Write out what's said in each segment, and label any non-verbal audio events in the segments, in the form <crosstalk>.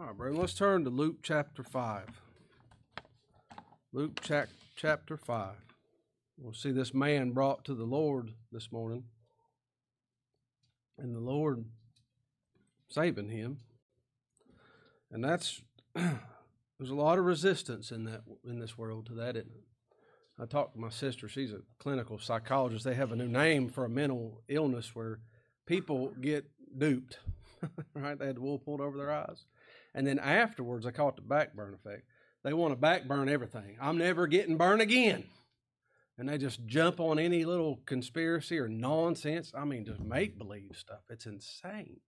All right, brother, let's turn to Luke chapter 5. Luke chap- chapter 5. We'll see this man brought to the Lord this morning, and the Lord saving him. And that's, <clears throat> there's a lot of resistance in that in this world to that, isn't it? I talked to my sister, she's a clinical psychologist. They have a new name for a mental illness where people get duped, <laughs> right? They had the wool pulled over their eyes. And then afterwards, I call it the backburn effect. They want to backburn everything. I'm never getting burned again. And they just jump on any little conspiracy or nonsense. I mean, just make believe stuff. It's insane.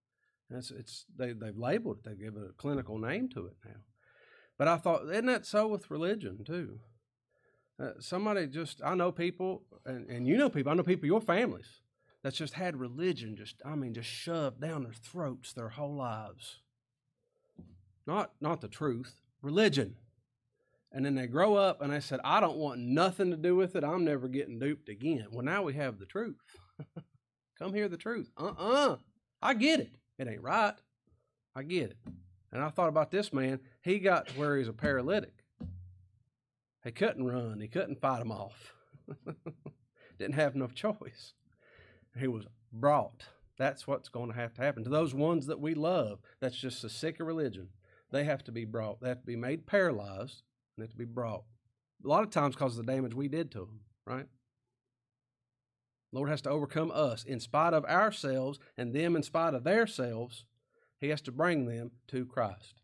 It's, it's they, they've labeled it, they've given a clinical name to it now. But I thought, isn't that so with religion too? Uh, somebody just, I know people, and, and you know people, I know people, your families, that's just had religion just, I mean, just shoved down their throats their whole lives. Not, not the truth, religion. And then they grow up and they said, I don't want nothing to do with it. I'm never getting duped again. Well, now we have the truth. <laughs> Come hear the truth. Uh uh I get it. It ain't right. I get it. And I thought about this man. He got to where he's a paralytic. He couldn't run. He couldn't fight him off. <laughs> Didn't have no choice. He was brought. That's what's going to have to happen to those ones that we love. That's just a sick of religion. They have to be brought. They have to be made paralyzed and they have to be brought. A lot of times because of the damage we did to them, right? Lord has to overcome us in spite of ourselves and them in spite of their selves. He has to bring them to Christ.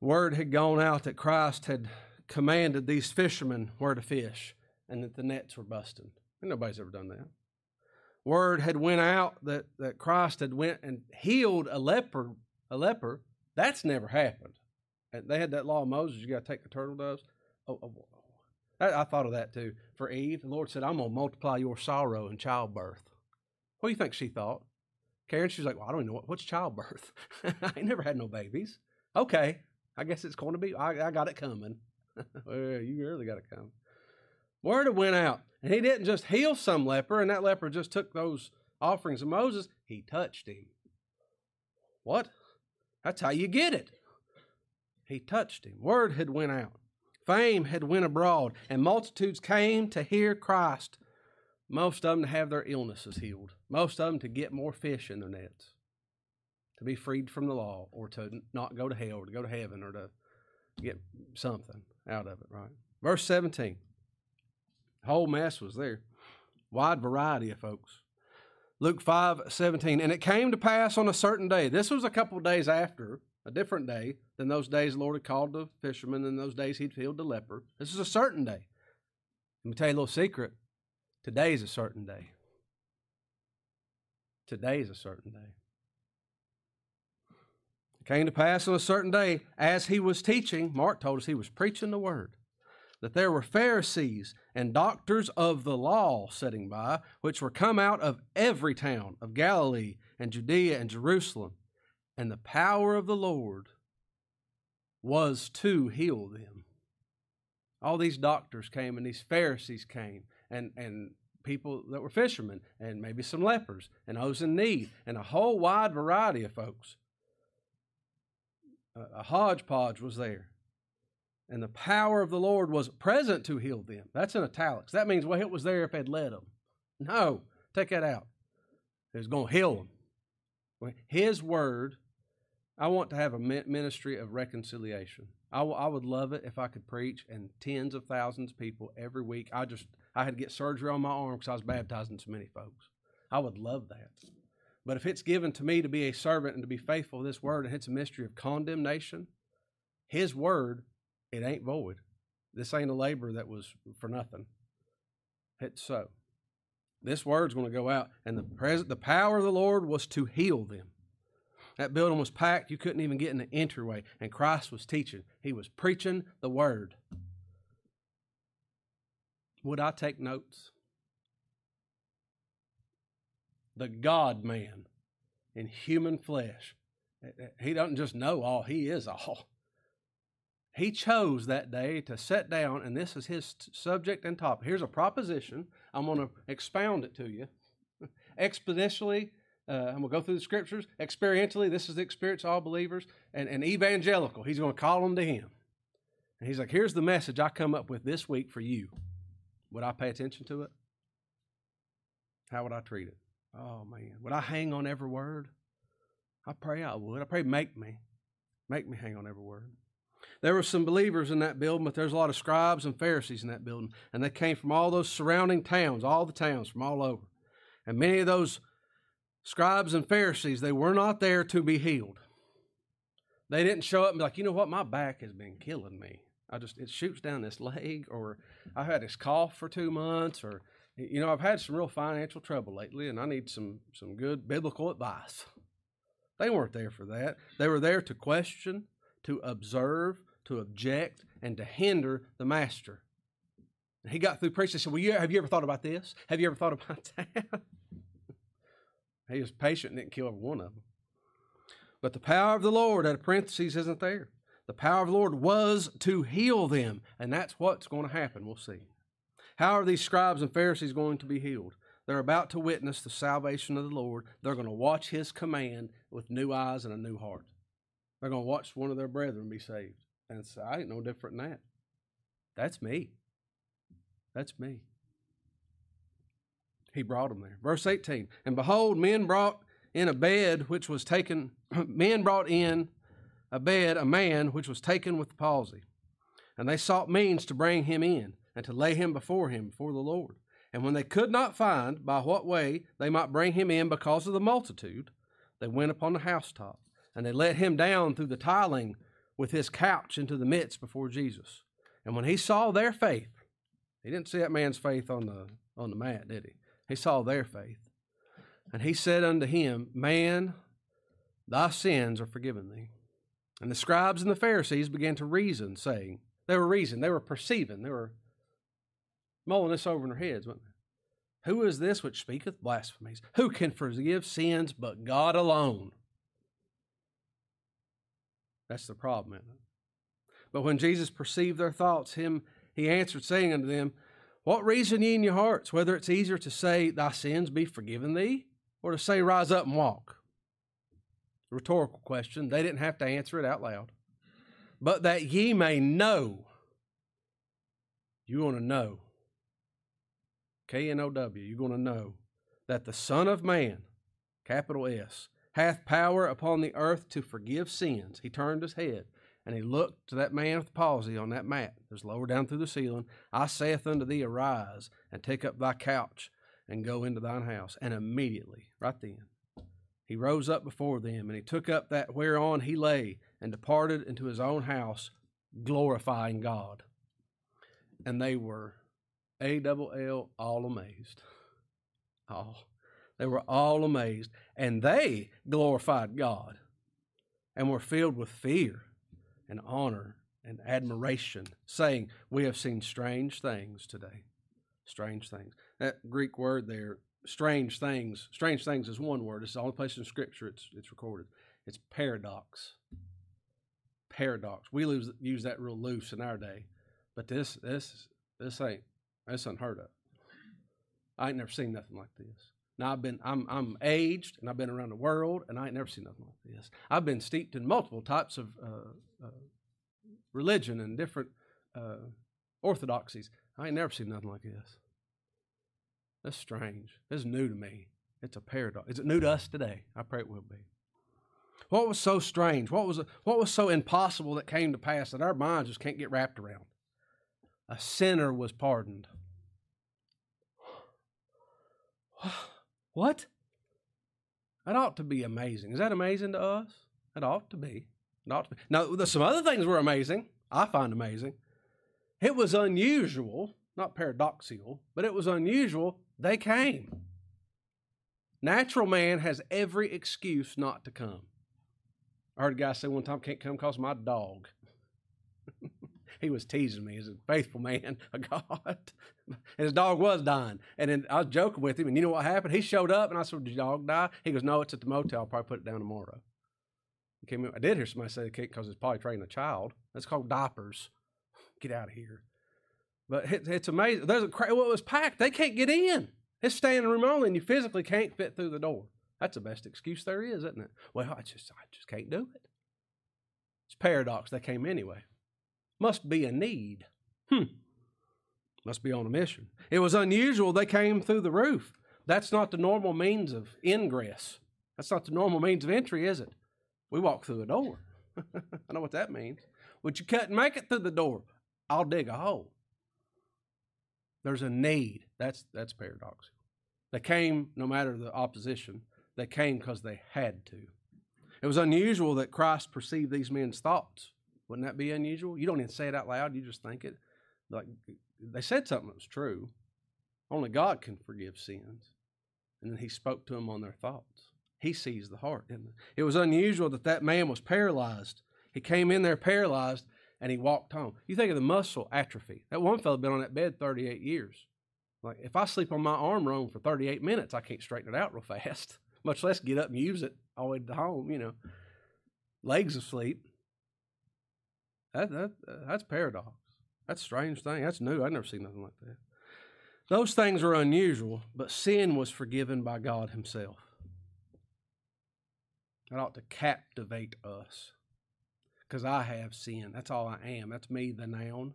Word had gone out that Christ had commanded these fishermen where to fish and that the nets were busting. And nobody's ever done that. Word had went out that, that Christ had went and healed a leper, a leper. That's never happened. And they had that law of Moses, you got to take the turtle doves. Oh, oh. I, I, thought of that too. For Eve, the Lord said, I'm going to multiply your sorrow in childbirth. What do you think she thought? Karen, she's like, well, I don't even know what, what's childbirth. <laughs> I never had no babies. Okay, I guess it's going to be. I, I got it coming. <laughs> well, you really got it coming. Word had went out, and he didn't just heal some leper, and that leper just took those offerings of Moses. He touched him. What? That's how you get it. He touched him. Word had went out. Fame had went abroad, and multitudes came to hear Christ. Most of them to have their illnesses healed. Most of them to get more fish in their nets to be freed from the law or to not go to hell or to go to heaven or to get something out of it, right? Verse 17. Whole mess was there. Wide variety of folks. Luke 5 17. And it came to pass on a certain day. This was a couple days after, a different day than those days the Lord had called the fishermen, and those days he'd healed the leper. This is a certain day. Let me tell you a little secret. Today is a certain day. Today is a certain day. It came to pass on a certain day, as he was teaching, Mark told us he was preaching the word, that there were Pharisees and doctors of the law sitting by, which were come out of every town of Galilee and Judea and Jerusalem. And the power of the Lord was to heal them. All these doctors came and these Pharisees came and, and people that were fishermen and maybe some lepers and those in need and a whole wide variety of folks a hodgepodge was there. And the power of the Lord was present to heal them. That's in italics. That means, well, it was there if they'd let them. No, take that out. It was going to heal them. His word, I want to have a ministry of reconciliation. I, w- I would love it if I could preach and tens of thousands of people every week. I just, I had to get surgery on my arm because I was baptizing so many folks. I would love that. But if it's given to me to be a servant and to be faithful to this word, and it's a mystery of condemnation, his word, it ain't void. This ain't a labor that was for nothing. It's so. This word's going to go out, and the pres- the power of the Lord was to heal them. That building was packed; you couldn't even get in the entryway. And Christ was teaching; He was preaching the word. Would I take notes? the God man in human flesh. He doesn't just know all, he is all. He chose that day to sit down, and this is his subject and topic. Here's a proposition. I'm going to expound it to you exponentially Uh, I'm going to go through the scriptures experientially. This is the experience of all believers. And, and evangelical, he's going to call them to him. And he's like, here's the message I come up with this week for you. Would I pay attention to it? How would I treat it? Oh, man. Would I hang on every word? I pray I would. I pray make me. Make me hang on every word. There were some believers in that building, but there's a lot of scribes and Pharisees in that building. And they came from all those surrounding towns, all the towns from all over. And many of those scribes and Pharisees, they were not there to be healed. They didn't show up and be like, you know what, my back has been killing me. I just it shoots down this leg, or I've had this cough for two months, or you know, I've had some real financial trouble lately, and I need some some good biblical advice. They weren't there for that. They were there to question, to observe, to object, and to hinder the master. he got through preaching and said, Well, you, have you ever thought about this? Have you ever thought about <laughs> that? he was patient and didn't kill every one of them. But the power of the Lord, at a parenthesis, isn't there. The power of the Lord was to heal them, and that's what's going to happen. We'll see. How are these scribes and Pharisees going to be healed? They're about to witness the salvation of the Lord. They're going to watch his command with new eyes and a new heart. They're going to watch one of their brethren be saved. And say, I ain't no different than that. That's me. That's me. He brought him there. Verse 18 And behold, men brought in a bed which was taken, <clears throat> men brought in a bed a man which was taken with the palsy. And they sought means to bring him in and to lay him before him, before the Lord. And when they could not find by what way they might bring him in because of the multitude, they went upon the housetop, and they let him down through the tiling with his couch into the midst before Jesus. And when he saw their faith, he didn't see that man's faith on the on the mat, did he? He saw their faith. And he said unto him, Man, thy sins are forgiven thee. And the scribes and the Pharisees began to reason, saying, They were reasoning, they were perceiving, they were mulling this over in their heads, weren't they? Who is this which speaketh blasphemies? Who can forgive sins but God alone? That's the problem, isn't it? But when Jesus perceived their thoughts, him he answered, saying unto them, What reason ye in your hearts, whether it's easier to say, Thy sins be forgiven thee, or to say, Rise up and walk? Rhetorical question. They didn't have to answer it out loud. But that ye may know. You want to know. K N O W. You're going to know that the Son of Man, capital S, hath power upon the earth to forgive sins. He turned his head and he looked to that man with palsy on that mat that was lower down through the ceiling. I saith unto thee, Arise and take up thy couch and go into thine house. And immediately, right then, he rose up before them, and he took up that whereon he lay, and departed into his own house, glorifying God. And they were A double L all amazed. <laughs> All. They were all amazed. And they glorified God and were filled with fear and honor and admiration, saying, We have seen strange things today. Strange things. That Greek word there, strange things. Strange things is one word. It's the only place in Scripture it's it's recorded. It's paradox. Paradox. We lose, use that real loose in our day, but this this this ain't this unheard of. I ain't never seen nothing like this. Now I've been I'm I'm aged and I've been around the world and I ain't never seen nothing like this. I've been steeped in multiple types of uh, uh, religion and different uh, orthodoxies. I ain't never seen nothing like this. That's strange. It's new to me. It's a paradox. Is it new to us today? I pray it will be. What was so strange? What was what was so impossible that came to pass that our minds just can't get wrapped around? A sinner was pardoned. <sighs> What? That ought to be amazing. Is that amazing to us? It ought to be. It ought to be. Now, there's some other things were amazing. I find amazing. It was unusual, not paradoxical, but it was unusual. They came. Natural man has every excuse not to come. I heard a guy say one time, can't come because my dog. <laughs> he was teasing me as a faithful man <laughs> of God. and his dog was dying. And then I was joking with him, and you know what happened? He showed up, and I said, Did your dog die? He goes, No, it's at the motel. I'll probably put it down tomorrow. I did hear somebody say because it's probably training a child. That's called diapers. <laughs> Get out of here. But it, it's amazing. There's a well, it was packed. They can't get in. It's standing room only, and you physically can't fit through the door. That's the best excuse there is, isn't it? Well, I just I just can't do it. It's paradox. They came anyway. Must be a need. Hmm. Must be on a mission. It was unusual they came through the roof. That's not the normal means of ingress. That's not the normal means of entry, is it? We walk through a door. <laughs> I know what that means. Would you cut and make it through the door? I'll dig a hole. There's a need. That's that's paradoxical. They came no matter the opposition. They came because they had to. It was unusual that Christ perceived these men's thoughts. Wouldn't that be unusual? You don't even say it out loud, you just think it. Like they said something that was true. Only God can forgive sins. And then he spoke to them on their thoughts. He sees the heart. It? it was unusual that that man was paralyzed. He came in there paralyzed and he walked home. You think of the muscle atrophy. That one fellow been on that bed 38 years. Like if I sleep on my arm wrong for 38 minutes, I can't straighten it out real <laughs> fast, much less get up and use it all the way to home, you know. Legs asleep. That, that, uh, that's paradox. That's a strange thing. That's new. I've never seen nothing like that. Those things are unusual, but sin was forgiven by God Himself. That ought to captivate us because I have sin. That's all I am. That's me, the noun,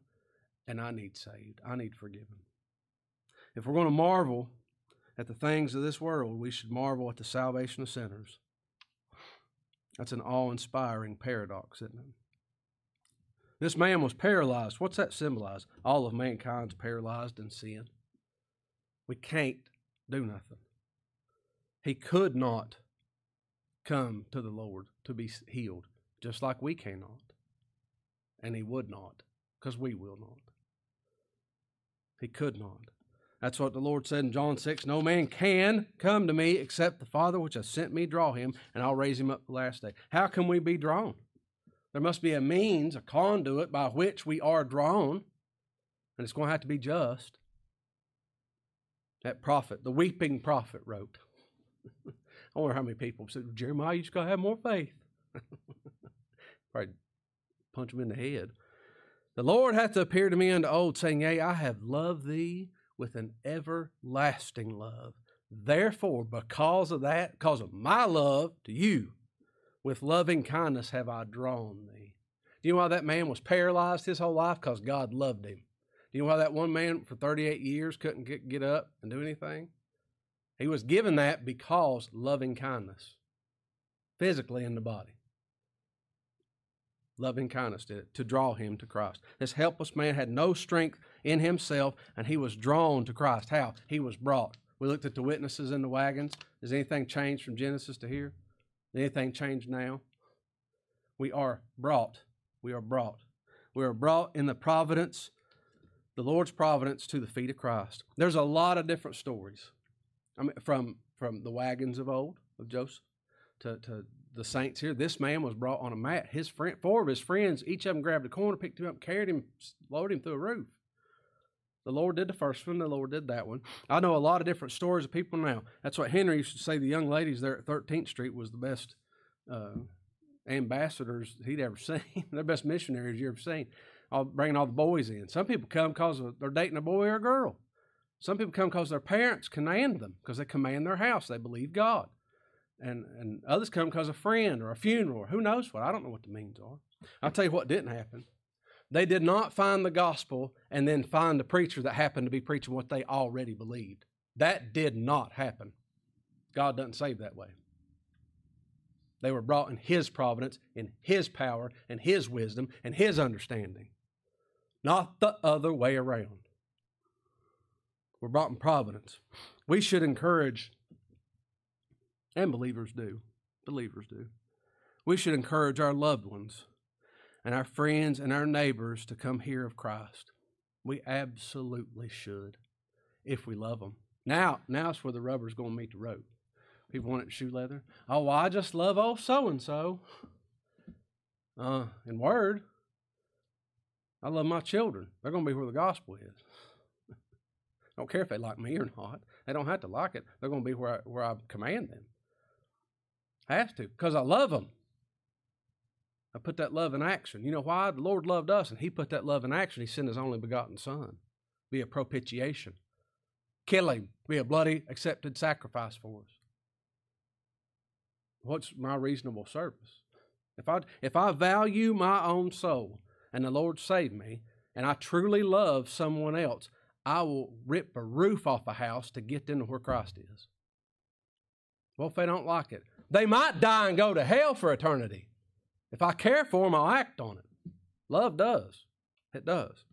and I need saved. I need forgiven. If we're going to marvel at the things of this world, we should marvel at the salvation of sinners. That's an awe inspiring paradox, isn't it? This man was paralyzed. What's that symbolize? All of mankind's paralyzed in sin. We can't do nothing. He could not come to the Lord to be healed just like we cannot. And he would not, because we will not. He could not. That's what the Lord said in John 6 No man can come to me except the Father which has sent me draw him, and I'll raise him up the last day. How can we be drawn? There must be a means, a conduit by which we are drawn, and it's going to have to be just. That prophet, the weeping prophet, wrote. <laughs> I wonder how many people said, Jeremiah, you just got to have more faith. <laughs> Probably punch him in the head. The Lord hath appeared to me unto old, saying, Yea, I have loved thee with an everlasting love. Therefore, because of that, because of my love to you, with loving kindness have I drawn thee. Do you know why that man was paralyzed his whole life? Because God loved him. Do you know why that one man for 38 years couldn't get, get up and do anything? He was given that because loving kindness, physically in the body loving kindness did it, to draw him to Christ. This helpless man had no strength in himself, and he was drawn to Christ. How? He was brought. We looked at the witnesses in the wagons. Has anything changed from Genesis to here? Anything changed now? We are brought. We are brought. We are brought in the providence, the Lord's providence, to the feet of Christ. There's a lot of different stories. I mean, from from the wagons of old of Joseph to, to the saints here. This man was brought on a mat. His friend, four of his friends, each of them grabbed a corner, picked him up, carried him, lowered him through a roof. The Lord did the first one. The Lord did that one. I know a lot of different stories of people now. That's what Henry used to say. The young ladies there at 13th Street was the best uh, ambassadors he'd ever <laughs> seen. the best missionaries you ever seen. All, bringing all the boys in. Some people come because they're dating a boy or a girl. Some people come because their parents command them, because they command their house. They believe God and and others come because a friend or a funeral or who knows what. I don't know what the means are. I'll tell you what didn't happen. They did not find the gospel and then find the preacher that happened to be preaching what they already believed. That did not happen. God doesn't save that way. They were brought in His providence, in His power, and His wisdom, and His understanding, not the other way around. We're brought in providence. We should encourage and believers do. Believers do. We should encourage our loved ones and our friends and our neighbors to come hear of Christ. We absolutely should if we love them. Now, now it's where the rubber's going to meet the road. People want it shoe leather. Oh, well, I just love old so and so. Uh, in word, I love my children. They're going to be where the gospel is. I <laughs> don't care if they like me or not. They don't have to like it. They're going to be where I, where I command them. I have to because I love them. I put that love in action. You know why? The Lord loved us and He put that love in action. He sent His only begotten Son, be a propitiation, kill Him, be a bloody accepted sacrifice for us. what's my reasonable service? If I if I value my own soul and the Lord saved me, and I truly love someone else, I will rip a roof off a house to get them to where Christ is. Well, if they don't like it, they might die and go to hell for eternity. If I care for them, I'll act on it. Love does. It does.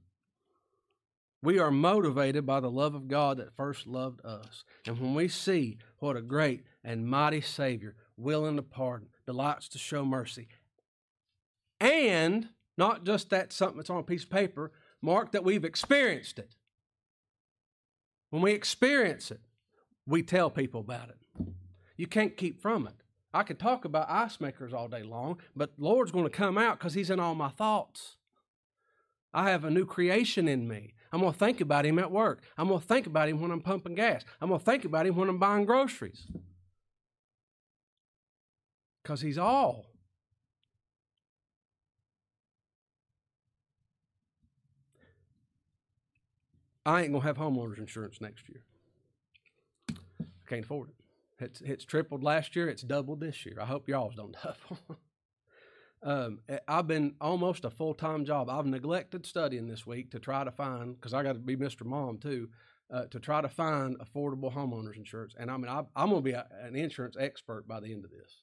We are motivated by the love of God that first loved us. And when we see what a great and mighty Savior, willing to pardon, delights to show mercy, and not just that something that's on a piece of paper, mark that we've experienced it. When we experience it, we tell people about it. You can't keep from it. I could talk about ice makers all day long, but Lord's going to come out because He's in all my thoughts. I have a new creation in me. I'm going to think about him at work. I'm going to think about him when I'm pumping gas. I'm going to think about him when I'm buying groceries. Because he's all. I ain't going to have homeowners insurance next year. I can't afford it. It's, it's tripled last year. It's doubled this year. I hope y'all's don't <laughs> double. Um, eh, I've been almost a full time job. I've neglected studying this week to try to find because I got to be Mr. Mom too. Uh, to try to find affordable homeowners insurance, and I mean, I, am going to be a, an insurance expert by the end of this.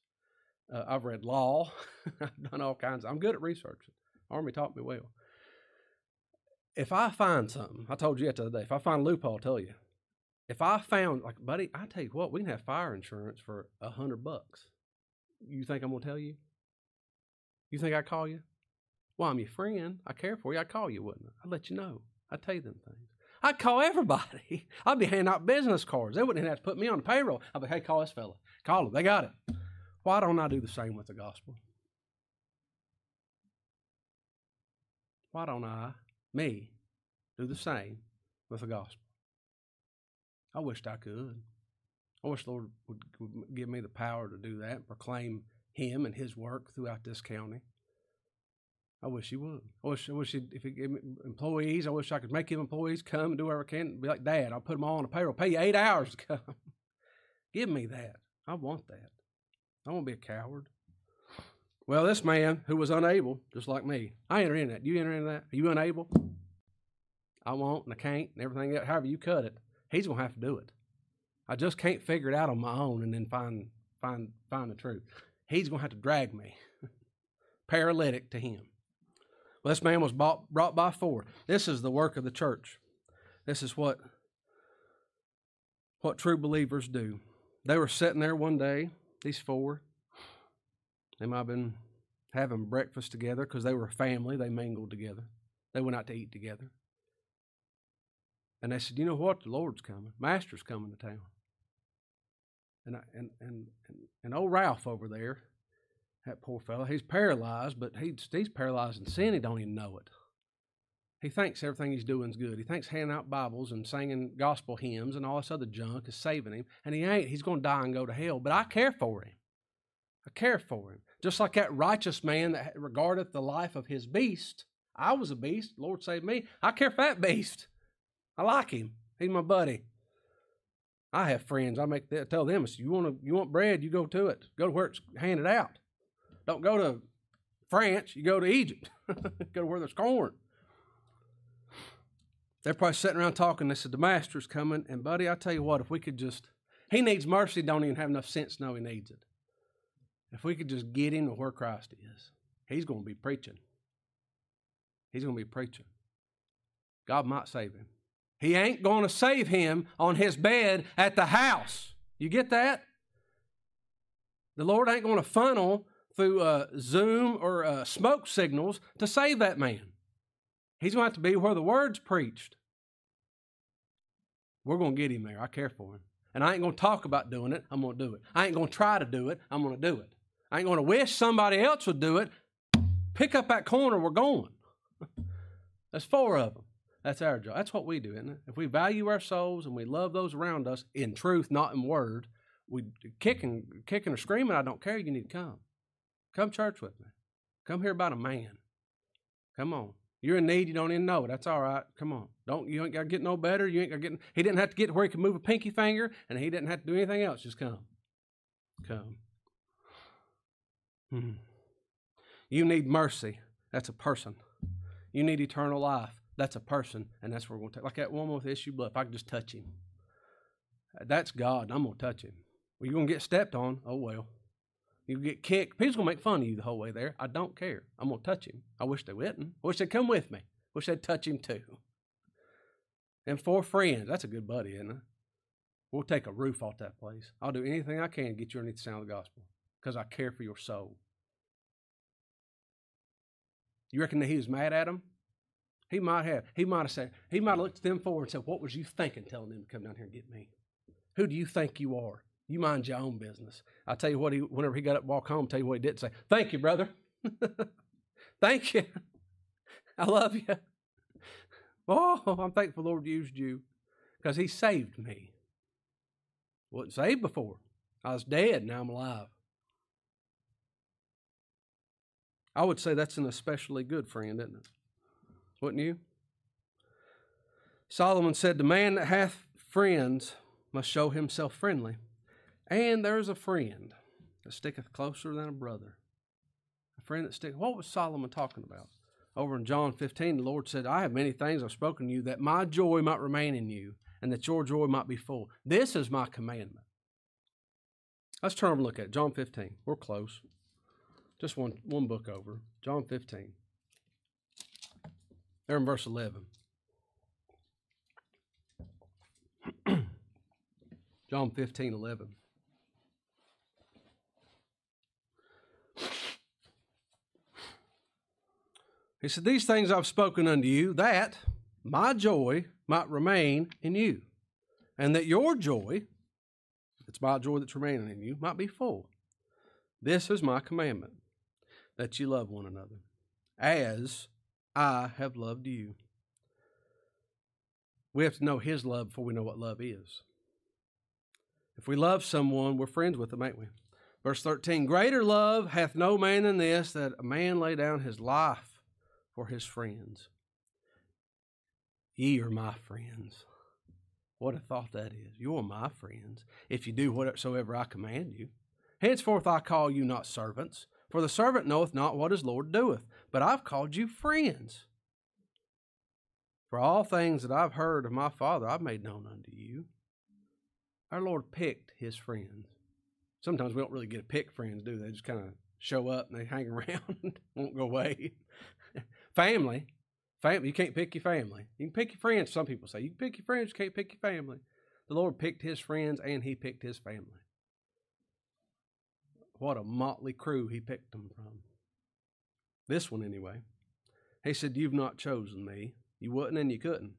Uh, I've read law, <laughs> I've done all kinds. I'm good at researching. Army taught me well. If I find something, I told you that the other day. If I find a loophole, I'll tell you. If I found, like, buddy, I tell you what, we can have fire insurance for a hundred bucks. You think I'm gonna tell you? You think I'd call you? Well, I'm your friend. I care for you. I'd call you, wouldn't I? I'd let you know. I'd tell you them things. I'd call everybody. <laughs> I'd be handing out business cards. They wouldn't have to put me on the payroll. I'd be, hey, call this fella. Call him. They got it. Why don't I do the same with the gospel? Why don't I, me, do the same with the gospel? I wished I could. I wish the Lord would, give me the power to do that, proclaim him and his work throughout this county. I wish he would. I wish, I wish if he gave me employees, I wish I could make him employees come and do whatever I can. Be like, Dad, I'll put them all on a payroll. Pay you eight hours to <laughs> come. Give me that. I want that. I won't be a coward. Well, this man who was unable, just like me, I enter in that. You enter in that? Are you unable? I won't and I can't and everything else. However you cut it, he's gonna have to do it. I just can't figure it out on my own and then find find find the truth he's to have to drag me <laughs> paralytic to him. Well, this man was bought, brought by four. This is the work of the church. This is what what true believers do. They were sitting there one day, these four. They might have been having breakfast together because they were a family. They mingled together. They went out to eat together. And they said, You know what? The Lord's coming. Master's coming to town. And, I, and, and, and, and old Ralph over there, that poor fellow, he's paralyzed, but he's, he's paralyzed in sin. He don't even know it. He thinks everything he's doing is good. He thinks handing out Bibles and singing gospel hymns and all this other junk is saving him. And he ain't. He's going to die and go to hell. But I care for him. I care for him. Just like that righteous man that regardeth the life of his beast. I was a beast. Lord saved me. I care for that beast. I like him. He's my buddy. I have friends. I make that, tell them, you want to, you want bread, you go to it. Go to where it's handed out. Don't go to France. You go to Egypt. <laughs> go to where there's corn. They're probably sitting around talking. They said the master's coming, and buddy, I tell you what, if we could just, he needs mercy. Don't even have enough sense to know he needs it. If we could just get him to where Christ is, he's going to be preaching. He's going to be preaching. God might save him. He ain't going to save him on his bed at the house. You get that? The Lord ain't going to funnel through uh, Zoom or uh, smoke signals to save that man. He's going to have to be where the word's preached. We're going to get him there. I care for him. And I ain't going to talk about doing it. I'm going to do it. I ain't going to try to do it. I'm going to do it. I ain't going to wish somebody else would do it. Pick up that corner. We're going. <laughs> That's four of them. That's our job. That's what we do, isn't it? If we value our souls and we love those around us in truth, not in word, we kicking, kicking or screaming. I don't care. You need to come. Come church with me. Come hear about a man. Come on. You're in need. You don't even know. That's all right. Come on. Don't you ain't got to get no better. You ain't got to get. He didn't have to get where he could move a pinky finger, and he didn't have to do anything else. Just come. Come. Hmm. You need mercy. That's a person. You need eternal life. That's a person, and that's where we're going to take. Like that woman with the issue blood. If I could just touch him, that's God. I'm going to touch him. Well, you're going to get stepped on. Oh well. You get kicked. People's going to make fun of you the whole way there. I don't care. I'm going to touch him. I wish they wouldn't. I wish they'd come with me. I Wish they'd touch him too. And four friends. That's a good buddy, isn't it? We'll take a roof off that place. I'll do anything I can to get you underneath the sound of the gospel because I care for your soul. You reckon that he was mad at them? He might have. He might have said, he might have looked at them forward and said, What was you thinking telling them to come down here and get me? Who do you think you are? You mind your own business. I tell you what, he whenever he got up walk home, tell you what he did say, Thank you, brother. <laughs> Thank you. <laughs> I love you. <laughs> Oh, I'm thankful Lord used you because he saved me. Wasn't saved before. I was dead, now I'm alive. I would say that's an especially good friend, isn't it? Wouldn't you? Solomon said, The man that hath friends must show himself friendly. And there's a friend that sticketh closer than a brother. A friend that sticketh. What was Solomon talking about? Over in John 15, the Lord said, I have many things I've spoken to you that my joy might remain in you and that your joy might be full. This is my commandment. Let's turn and look at it. John 15. We're close. Just one, one book over. John 15. There in verse 11. <clears throat> John 15, 11. He said, These things I've spoken unto you, that my joy might remain in you, and that your joy, it's my joy that's remaining in you, might be full. This is my commandment, that you love one another, as I have loved you. We have to know His love before we know what love is. If we love someone, we're friends with them, ain't we? Verse 13 Greater love hath no man than this, that a man lay down his life for his friends. Ye are my friends. What a thought that is. You're my friends, if you do whatsoever I command you. Henceforth I call you not servants, for the servant knoweth not what his Lord doeth, but I've called you friends. For all things that I've heard of my Father, I've made known unto you. Our Lord picked his friends. Sometimes we don't really get to pick friends, do they? they just kind of show up and they hang <laughs> around, won't go away. <laughs> Family, Family, you can't pick your family. You can pick your friends. Some people say you can pick your friends, you can't pick your family. The Lord picked his friends and he picked his family. What a motley crew he picked them from. This one, anyway. He said, You've not chosen me. You wouldn't and you couldn't.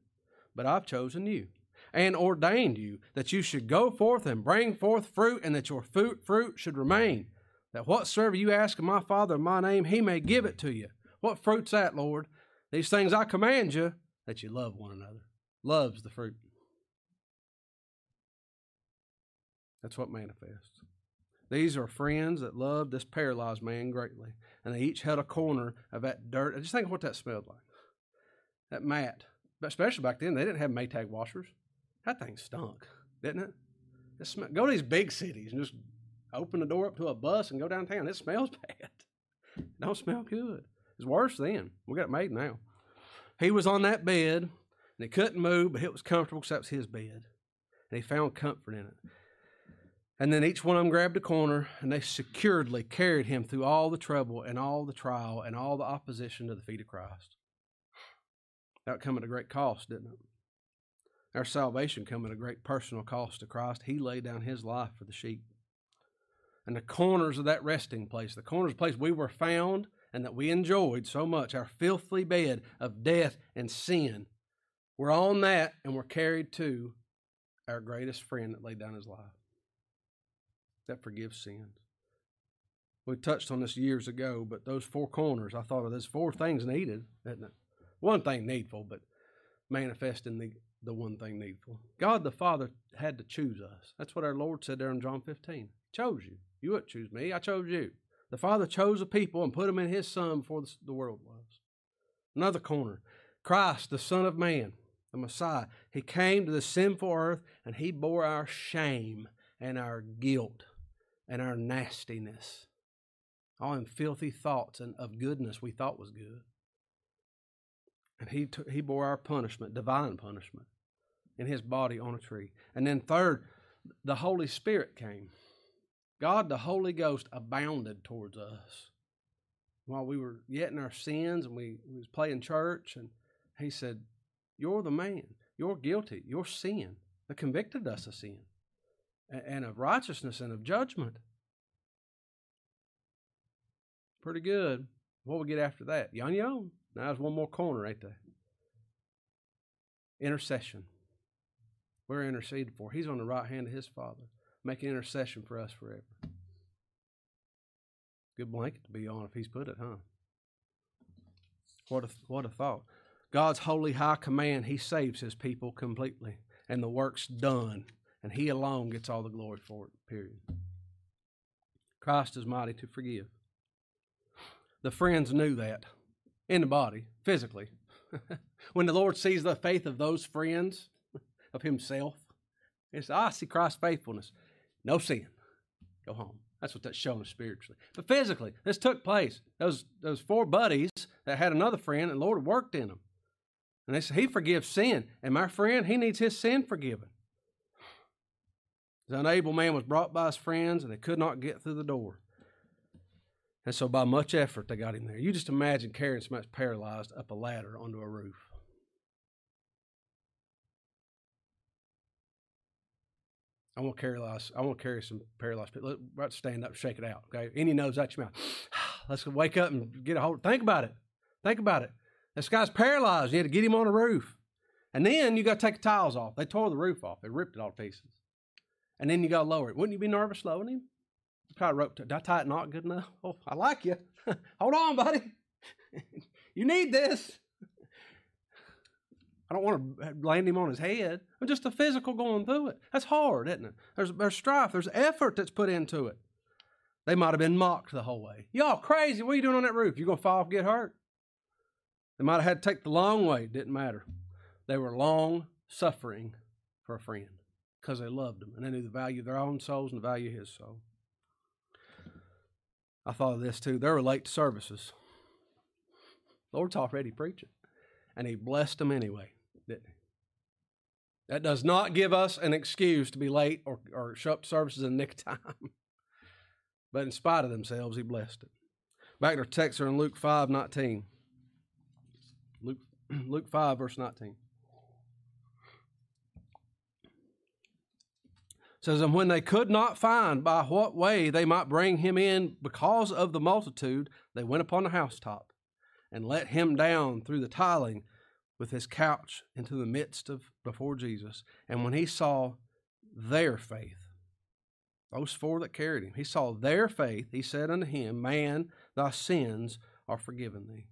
But I've chosen you and ordained you that you should go forth and bring forth fruit and that your fruit, should remain. That whatsoever you ask of my Father in my name, he may give it to you. What fruit's that, Lord? These things I command you that you love one another. Love's the fruit. That's what manifests. These are friends that loved this paralyzed man greatly. And they each had a corner of that dirt. I Just think of what that smelled like. That mat. But especially back then, they didn't have Maytag washers. That thing stunk, didn't it? it sm- go to these big cities and just open the door up to a bus and go downtown. It smells <laughs> bad. It don't smell good. It's worse then. We got it made now. He was on that bed and he couldn't move, but it was comfortable because that was his bed. And he found comfort in it. And then each one of them grabbed a corner and they securely carried him through all the trouble and all the trial and all the opposition to the feet of Christ. That come at a great cost, didn't it? Our salvation come at a great personal cost to Christ. He laid down his life for the sheep. And the corners of that resting place, the corners of the place we were found and that we enjoyed so much, our filthy bed of death and sin, we're on that and we're carried to our greatest friend that laid down his life that forgives sins. We touched on this years ago, but those four corners, I thought of those four things needed? One thing needful, but manifesting the, the one thing needful. God the Father had to choose us. That's what our Lord said there in John 15. chose you. You wouldn't choose me, I chose you. The Father chose a people and put them in His Son before the world was. Another corner Christ, the Son of Man, the Messiah, He came to the sinful earth and He bore our shame and our guilt and our nastiness all them filthy thoughts and of goodness we thought was good. And he, he bore our punishment, divine punishment, in his body on a tree. And then, third, the Holy Spirit came. God, the Holy Ghost, abounded towards us while we were yet in our sins and we, we was playing church. And he said, You're the man. You're guilty. You're sin. That convicted us of sin and, of righteousness and of judgment. Pretty good. What we get after that? Yon yon. Now there's one more corner right there. Intercession. We're interceded for. He's on the right hand of his Father, making intercession for us forever. Good blanket to be on if he's put it, huh? What a, what a thought. God's holy high command, he saves his people completely, and the work's done, and he alone gets all the glory for it, period. Christ is mighty to forgive. The friends knew that in the body, physically. <laughs> when the Lord sees the faith of those friends <laughs> of Himself, says, I see Christ's faithfulness. No sin. Go home. That's what that's showing spiritually. But physically, this took place. Those those four buddies that had another friend, and Lord worked in them. And they said, He forgives sin. And my friend, he needs his sin forgiven. The unable man was brought by his friends, and they could not get through the door. And so, by much effort, they got him there. You just imagine carrying somebody paralyzed up a ladder onto a roof. I want to carry I want to carry some paralyzed people. Let's stand up, shake it out. Okay, any nose out your mouth. <sighs> Let's wake up and get a hold. Think about it. Think about it. This guy's paralyzed. You had to get him on the roof, and then you got to take the tiles off. They tore the roof off. They ripped it all to pieces, and then you got to lower it. Wouldn't you be nervous lowering him? Try rope. Did I tie it not good enough? Oh, I like you. <laughs> Hold on, buddy. <laughs> you need this. I don't want to land him on his head. I'm just a physical going through it. That's hard, isn't it? There's, there's strife. There's effort that's put into it. They might have been mocked the whole way. Y'all crazy. What are you doing on that roof? You're going to fall get hurt? They might have had to take the long way. Didn't matter. They were long suffering for a friend because they loved him and they knew the value of their own souls and the value of his soul. I thought of this too. They were late to services. Lord's already preaching. And he blessed them anyway, didn't he? That does not give us an excuse to be late or, or show up to services in nick time. <laughs> but in spite of themselves, he blessed it. Back to our text in Luke 5 19. Luke, <clears throat> Luke 5, verse 19. Says, And when they could not find by what way they might bring him in because of the multitude, they went upon the housetop and let him down through the tiling with his couch into the midst of before Jesus. And when he saw their faith, those four that carried him, he saw their faith, he said unto him, Man, thy sins are forgiven thee.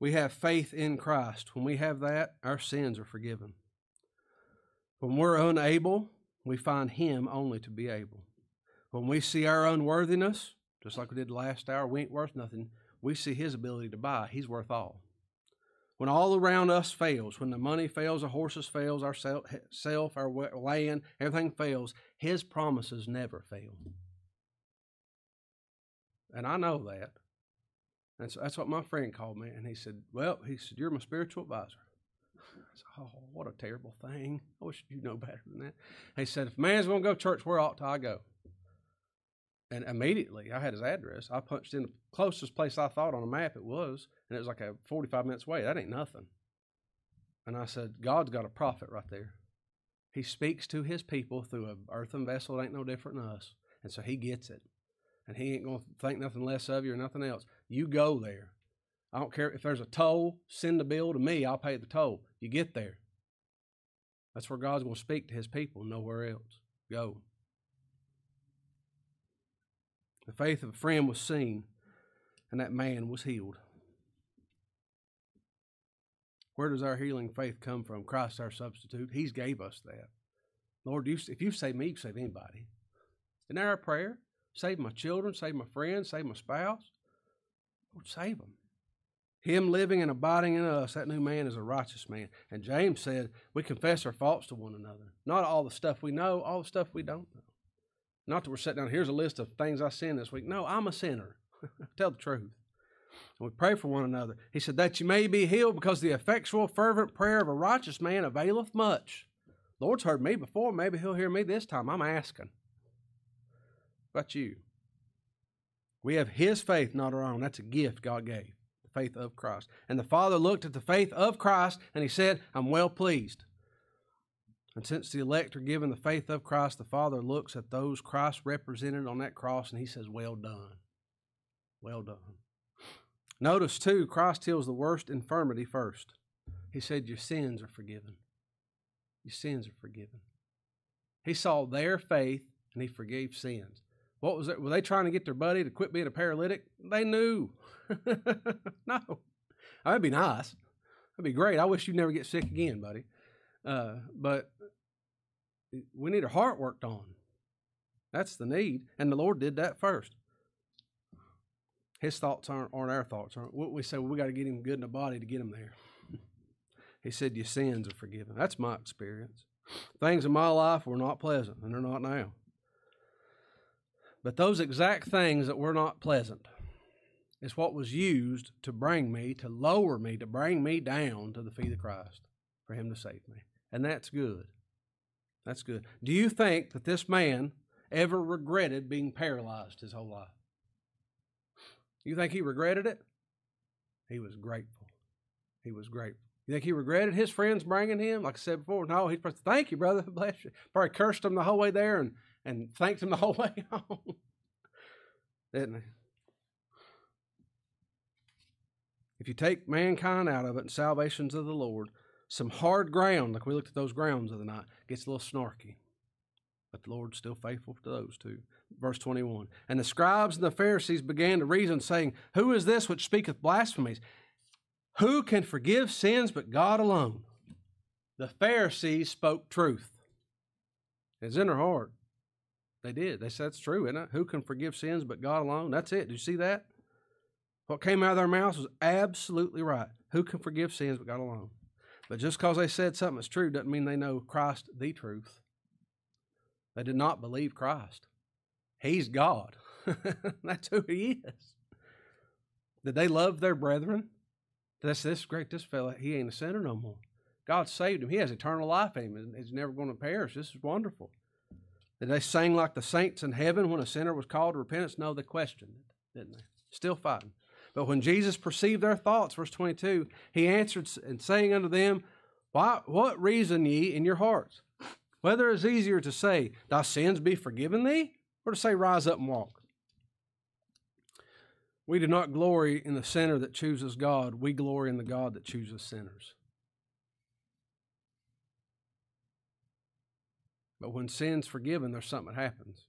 We have faith in Christ. When we have that, our sins are forgiven. When we're unable, we find Him only to be able. When we see our unworthiness, just like we did last hour, we ain't worth nothing. We see His ability to buy. He's worth all. When all around us fails, when the money fails, our horses fails, our self, our land, everything fails, His promises never fail. And I know that. And so that's what my friend called me, and he said, "Well, he said you're my spiritual advisor." Oh, what a terrible thing. I wish you know better than that. He said, if man's going to go to church, where ought to I go? And immediately, I had his address. I punched in the closest place I thought on a map it was, and it was like a 45 minutes away. That ain't nothing. And I said, God's got a prophet right there. He speaks to his people through an earthen vessel that ain't no different than us. And so he gets it. And he ain't going to think nothing less of you or nothing else. You go there. I don't care if there's a toll, send the bill to me, I'll pay the toll. You get there. That's where God's going to speak to his people, nowhere else. Go. The faith of a friend was seen, and that man was healed. Where does our healing faith come from? Christ, our substitute. He's gave us that. Lord, you, if you save me, you save anybody. Isn't that our prayer? Save my children, save my friends, save my spouse. Lord, save them. Him living and abiding in us, that new man is a righteous man. And James said, we confess our faults to one another. Not all the stuff we know, all the stuff we don't know. Not that we're sitting down, here's a list of things I sinned this week. No, I'm a sinner. <laughs> Tell the truth. And we pray for one another. He said, That you may be healed, because the effectual, fervent prayer of a righteous man availeth much. Lord's heard me before. Maybe he'll hear me this time. I'm asking. What about you? We have his faith, not our own. That's a gift God gave, the faith of Christ. And the Father looked at the faith of Christ and he said, I'm well pleased. And since the elect are given the faith of Christ, the Father looks at those Christ represented on that cross and he says, Well done. Well done. Notice, too, Christ heals the worst infirmity first. He said, Your sins are forgiven. Your sins are forgiven. He saw their faith and he forgave sins. What was it? Were they trying to get their buddy to quit being a paralytic? They knew. <laughs> no. That'd be nice. That'd be great. I wish you'd never get sick again, buddy. Uh, but we need our heart worked on. That's the need. And the Lord did that first. His thoughts aren't, aren't our thoughts. Aren't we say well, we got to get him good in the body to get him there. <laughs> he said, "Your sins are forgiven." That's my experience. Things in my life were not pleasant, and they're not now. But those exact things that were not pleasant is what was used to bring me, to lower me, to bring me down to the feet of Christ for Him to save me. And that's good. That's good. Do you think that this man ever regretted being paralyzed his whole life? You think he regretted it? He was grateful. He was grateful. You think he regretted his friends bringing him? Like I said before, no, he thank you, brother, <laughs> bless you. Probably cursed him the whole way there and and thanked him the whole <laughs> way home. Didn't he? If you take mankind out of it and salvation's of the Lord, some hard ground, like we looked at those grounds of the night, gets a little snarky. But the Lord's still faithful to those two. Verse 21. And the scribes and the Pharisees began to reason, saying, Who is this which speaketh blasphemies? Who can forgive sins but God alone? The Pharisees spoke truth. It's in their heart. They did. They said it's true, isn't it? Who can forgive sins but God alone? That's it. Do you see that? What came out of their mouths was absolutely right. Who can forgive sins but God alone? But just because they said something is true doesn't mean they know Christ, the truth. They did not believe Christ. He's God. <laughs> That's who He is. Did they love their brethren? That's this great. This fella, he ain't a sinner no more. God saved him. He has eternal life in him. He's never going to perish. This is wonderful. Did they sing like the saints in heaven when a sinner was called to repentance? No, they questioned it, didn't they? Still fighting. But when Jesus perceived their thoughts, verse 22, he answered and saying unto them, Why, What reason ye in your hearts? Whether it is easier to say, Thy sins be forgiven thee, or to say, Rise up and walk. We do not glory in the sinner that chooses God, we glory in the God that chooses sinners. But when sin's forgiven, there's something that happens.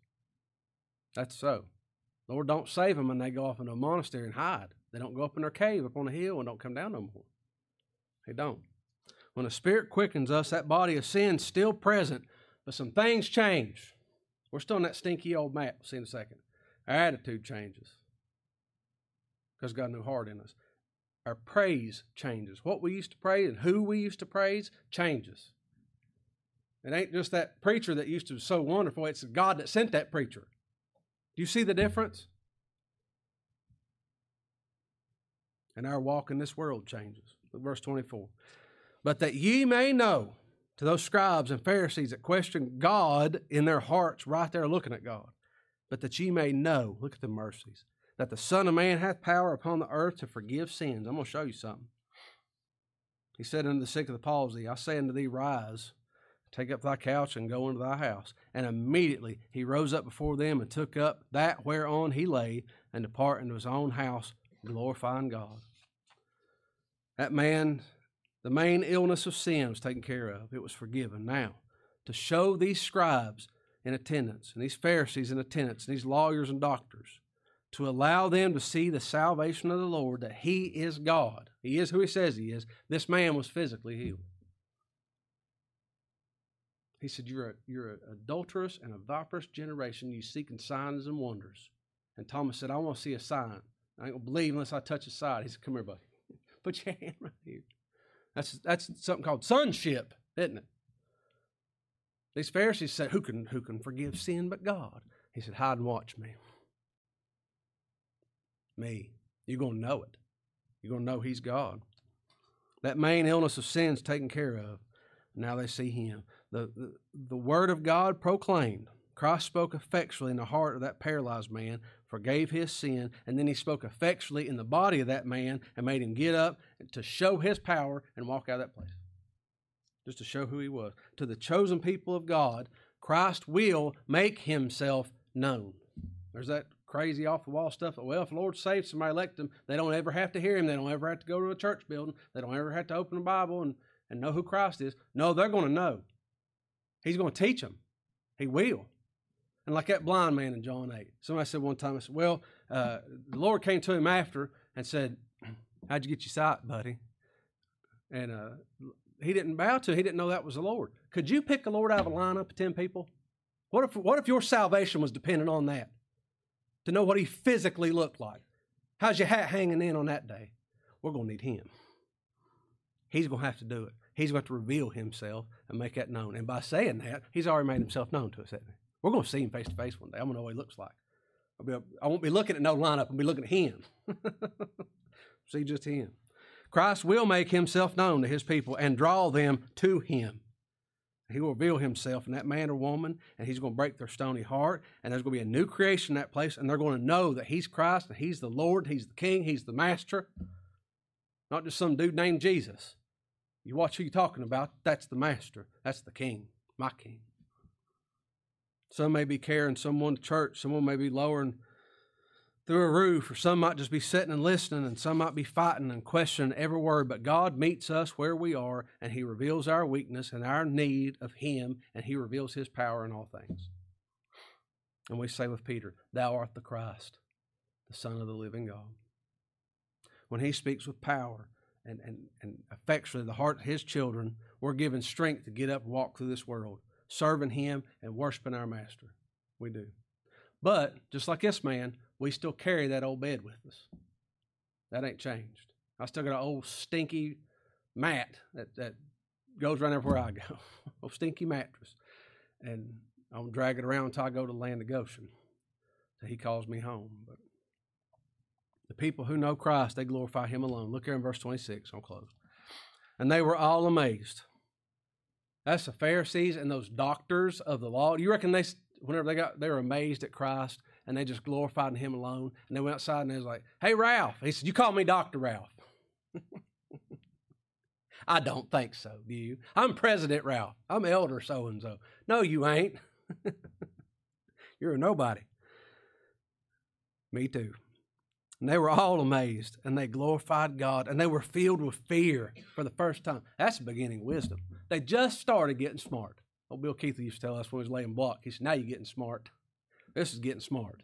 That's so. Lord don't save them and they go off into a monastery and hide. They don't go up in their cave up on a hill and don't come down no more. They don't. When the Spirit quickens us, that body of sin's still present, but some things change. We're still on that stinky old map. See in a second. Our attitude changes because God new heart in us. Our praise changes. What we used to praise and who we used to praise changes. It ain't just that preacher that used to be so wonderful, it's God that sent that preacher. Do you see the difference? And our walk in this world changes. Look, Verse 24. But that ye may know, to those scribes and Pharisees that question God in their hearts, right there looking at God, but that ye may know, look at the mercies, that the Son of Man hath power upon the earth to forgive sins. I'm going to show you something. He said unto the sick of the palsy, I say unto thee, rise Take up thy couch and go into thy house. And immediately he rose up before them and took up that whereon he lay and departed into his own house, glorifying God. That man, the main illness of sin was taken care of. It was forgiven. Now, to show these scribes in attendance, and these Pharisees in attendance, and these lawyers and doctors, to allow them to see the salvation of the Lord, that He is God. He is who He says He is. This man was physically healed. He said, You're, a, you're an adulterous and a viperous generation. You seeking signs and wonders. And Thomas said, I want to see a sign. I ain't going to believe unless I touch his side. He said, Come here, buddy. <laughs> Put your hand right here. That's, that's something called sonship, isn't it? These Pharisees said, who can, who can forgive sin but God? He said, Hide and watch me. Me. You're going to know it. You're going to know He's God. That main illness of sin's taken care of. Now they see Him. The, the, Word of God proclaimed. Christ spoke effectually in the heart of that paralyzed man, forgave his sin, and then he spoke effectually in the body of that man and made him get up to show his power and walk out of that place. Just to show who he was. To the chosen people of God, Christ will make himself known. There's that crazy off the wall stuff. Well, if the Lord saves somebody, elect them, they don't ever have to hear him. They don't ever have to go to a church building. They don't ever have to open a Bible and, and know who Christ is. No, they're going to know. He's going to teach them. He will. And like that blind man in John 8. Somebody said one time, I said, Well, uh, the Lord came to him after and said, How'd you get your sight, buddy? And uh, he didn't bow to, he didn't know that was the Lord. Could you pick the Lord out of a lineup of 10 people? What if, what if your salvation was dependent on that? to know what he physically looked like. How's your hat hanging in on that day? We're going to need him. He's going to have to do it. He's going to reveal himself and make that known. And by saying that, he's already made himself known to us, hasn't he? We're going to see him face to face one day. I'm going to know what he looks like. I'll be, I won't be looking at no lineup. I'll be looking at him. <laughs> see just him. Christ will make himself known to his people and draw them to him. He will reveal himself in that man or woman, and he's going to break their stony heart, and there's going to be a new creation in that place, and they're going to know that he's Christ, and he's the Lord, he's the King, he's the Master. Not just some dude named Jesus. You watch who you're talking about, that's the Master, that's the King, my King. Some may be carrying someone to church, someone may be lowering through a roof, or some might just be sitting and listening, and some might be fighting and questioning every word. But God meets us where we are, and He reveals our weakness and our need of Him, and He reveals His power in all things. And we say with Peter, Thou art the Christ, the Son of the living God. When He speaks with power and, and, and effectually the heart of His children, we're given strength to get up and walk through this world, serving Him and worshiping our Master. We do. But just like this man, we still carry that old bed with us. That ain't changed. I still got an old stinky mat that, that goes right everywhere I go. <laughs> old stinky mattress. And I'm drag it around until I go to the land of Goshen. So he calls me home. But the people who know Christ, they glorify him alone. Look here in verse 26. I'll close. And they were all amazed. That's the Pharisees and those doctors of the law. You reckon they, whenever they got, they were amazed at Christ and they just glorified him alone. And they went outside and they was like, Hey, Ralph. He said, You call me Dr. Ralph. <laughs> I don't think so, do you? I'm President Ralph. I'm Elder so and so. No, you ain't. <laughs> You're a nobody. Me too. And they were all amazed and they glorified God and they were filled with fear for the first time. That's the beginning of wisdom. They just started getting smart. Old Bill Keith used to tell us when he was laying block, he said, Now you're getting smart. This is getting smart.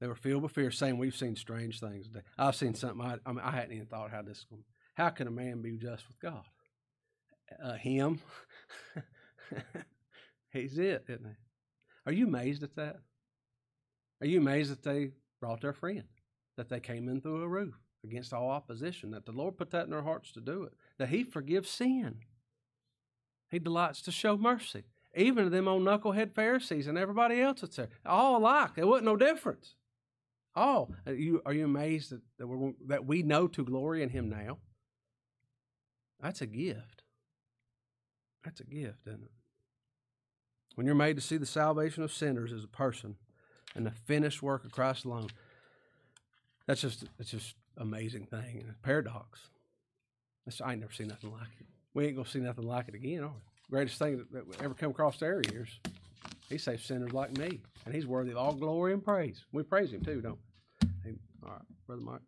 They were filled with fear, saying, "We've seen strange things today." I've seen something. I, I, mean, I hadn't even thought how this. How can a man be just with God? Uh, him. <laughs> He's it, isn't he? Are you amazed at that? Are you amazed that they brought their friend? That they came in through a roof against all opposition? That the Lord put that in their hearts to do it? That He forgives sin? He delights to show mercy even to them old knucklehead Pharisees and everybody else that's there, all alike. There wasn't no difference. All are you are you amazed that that, we that we know to glory in Him now? That's a gift. That's a gift, isn't it? When you're made to see the salvation of sinners as a person and the finished work of Christ alone, that's just it's just amazing thing. A paradox. I ain't never seen nothing like it. We ain't gonna see nothing like it again, are we? greatest thing that, that ever come across our ears. He saves sinners like me, and he's worthy of all glory and praise. We praise him too, don't we? All right, Brother Mike.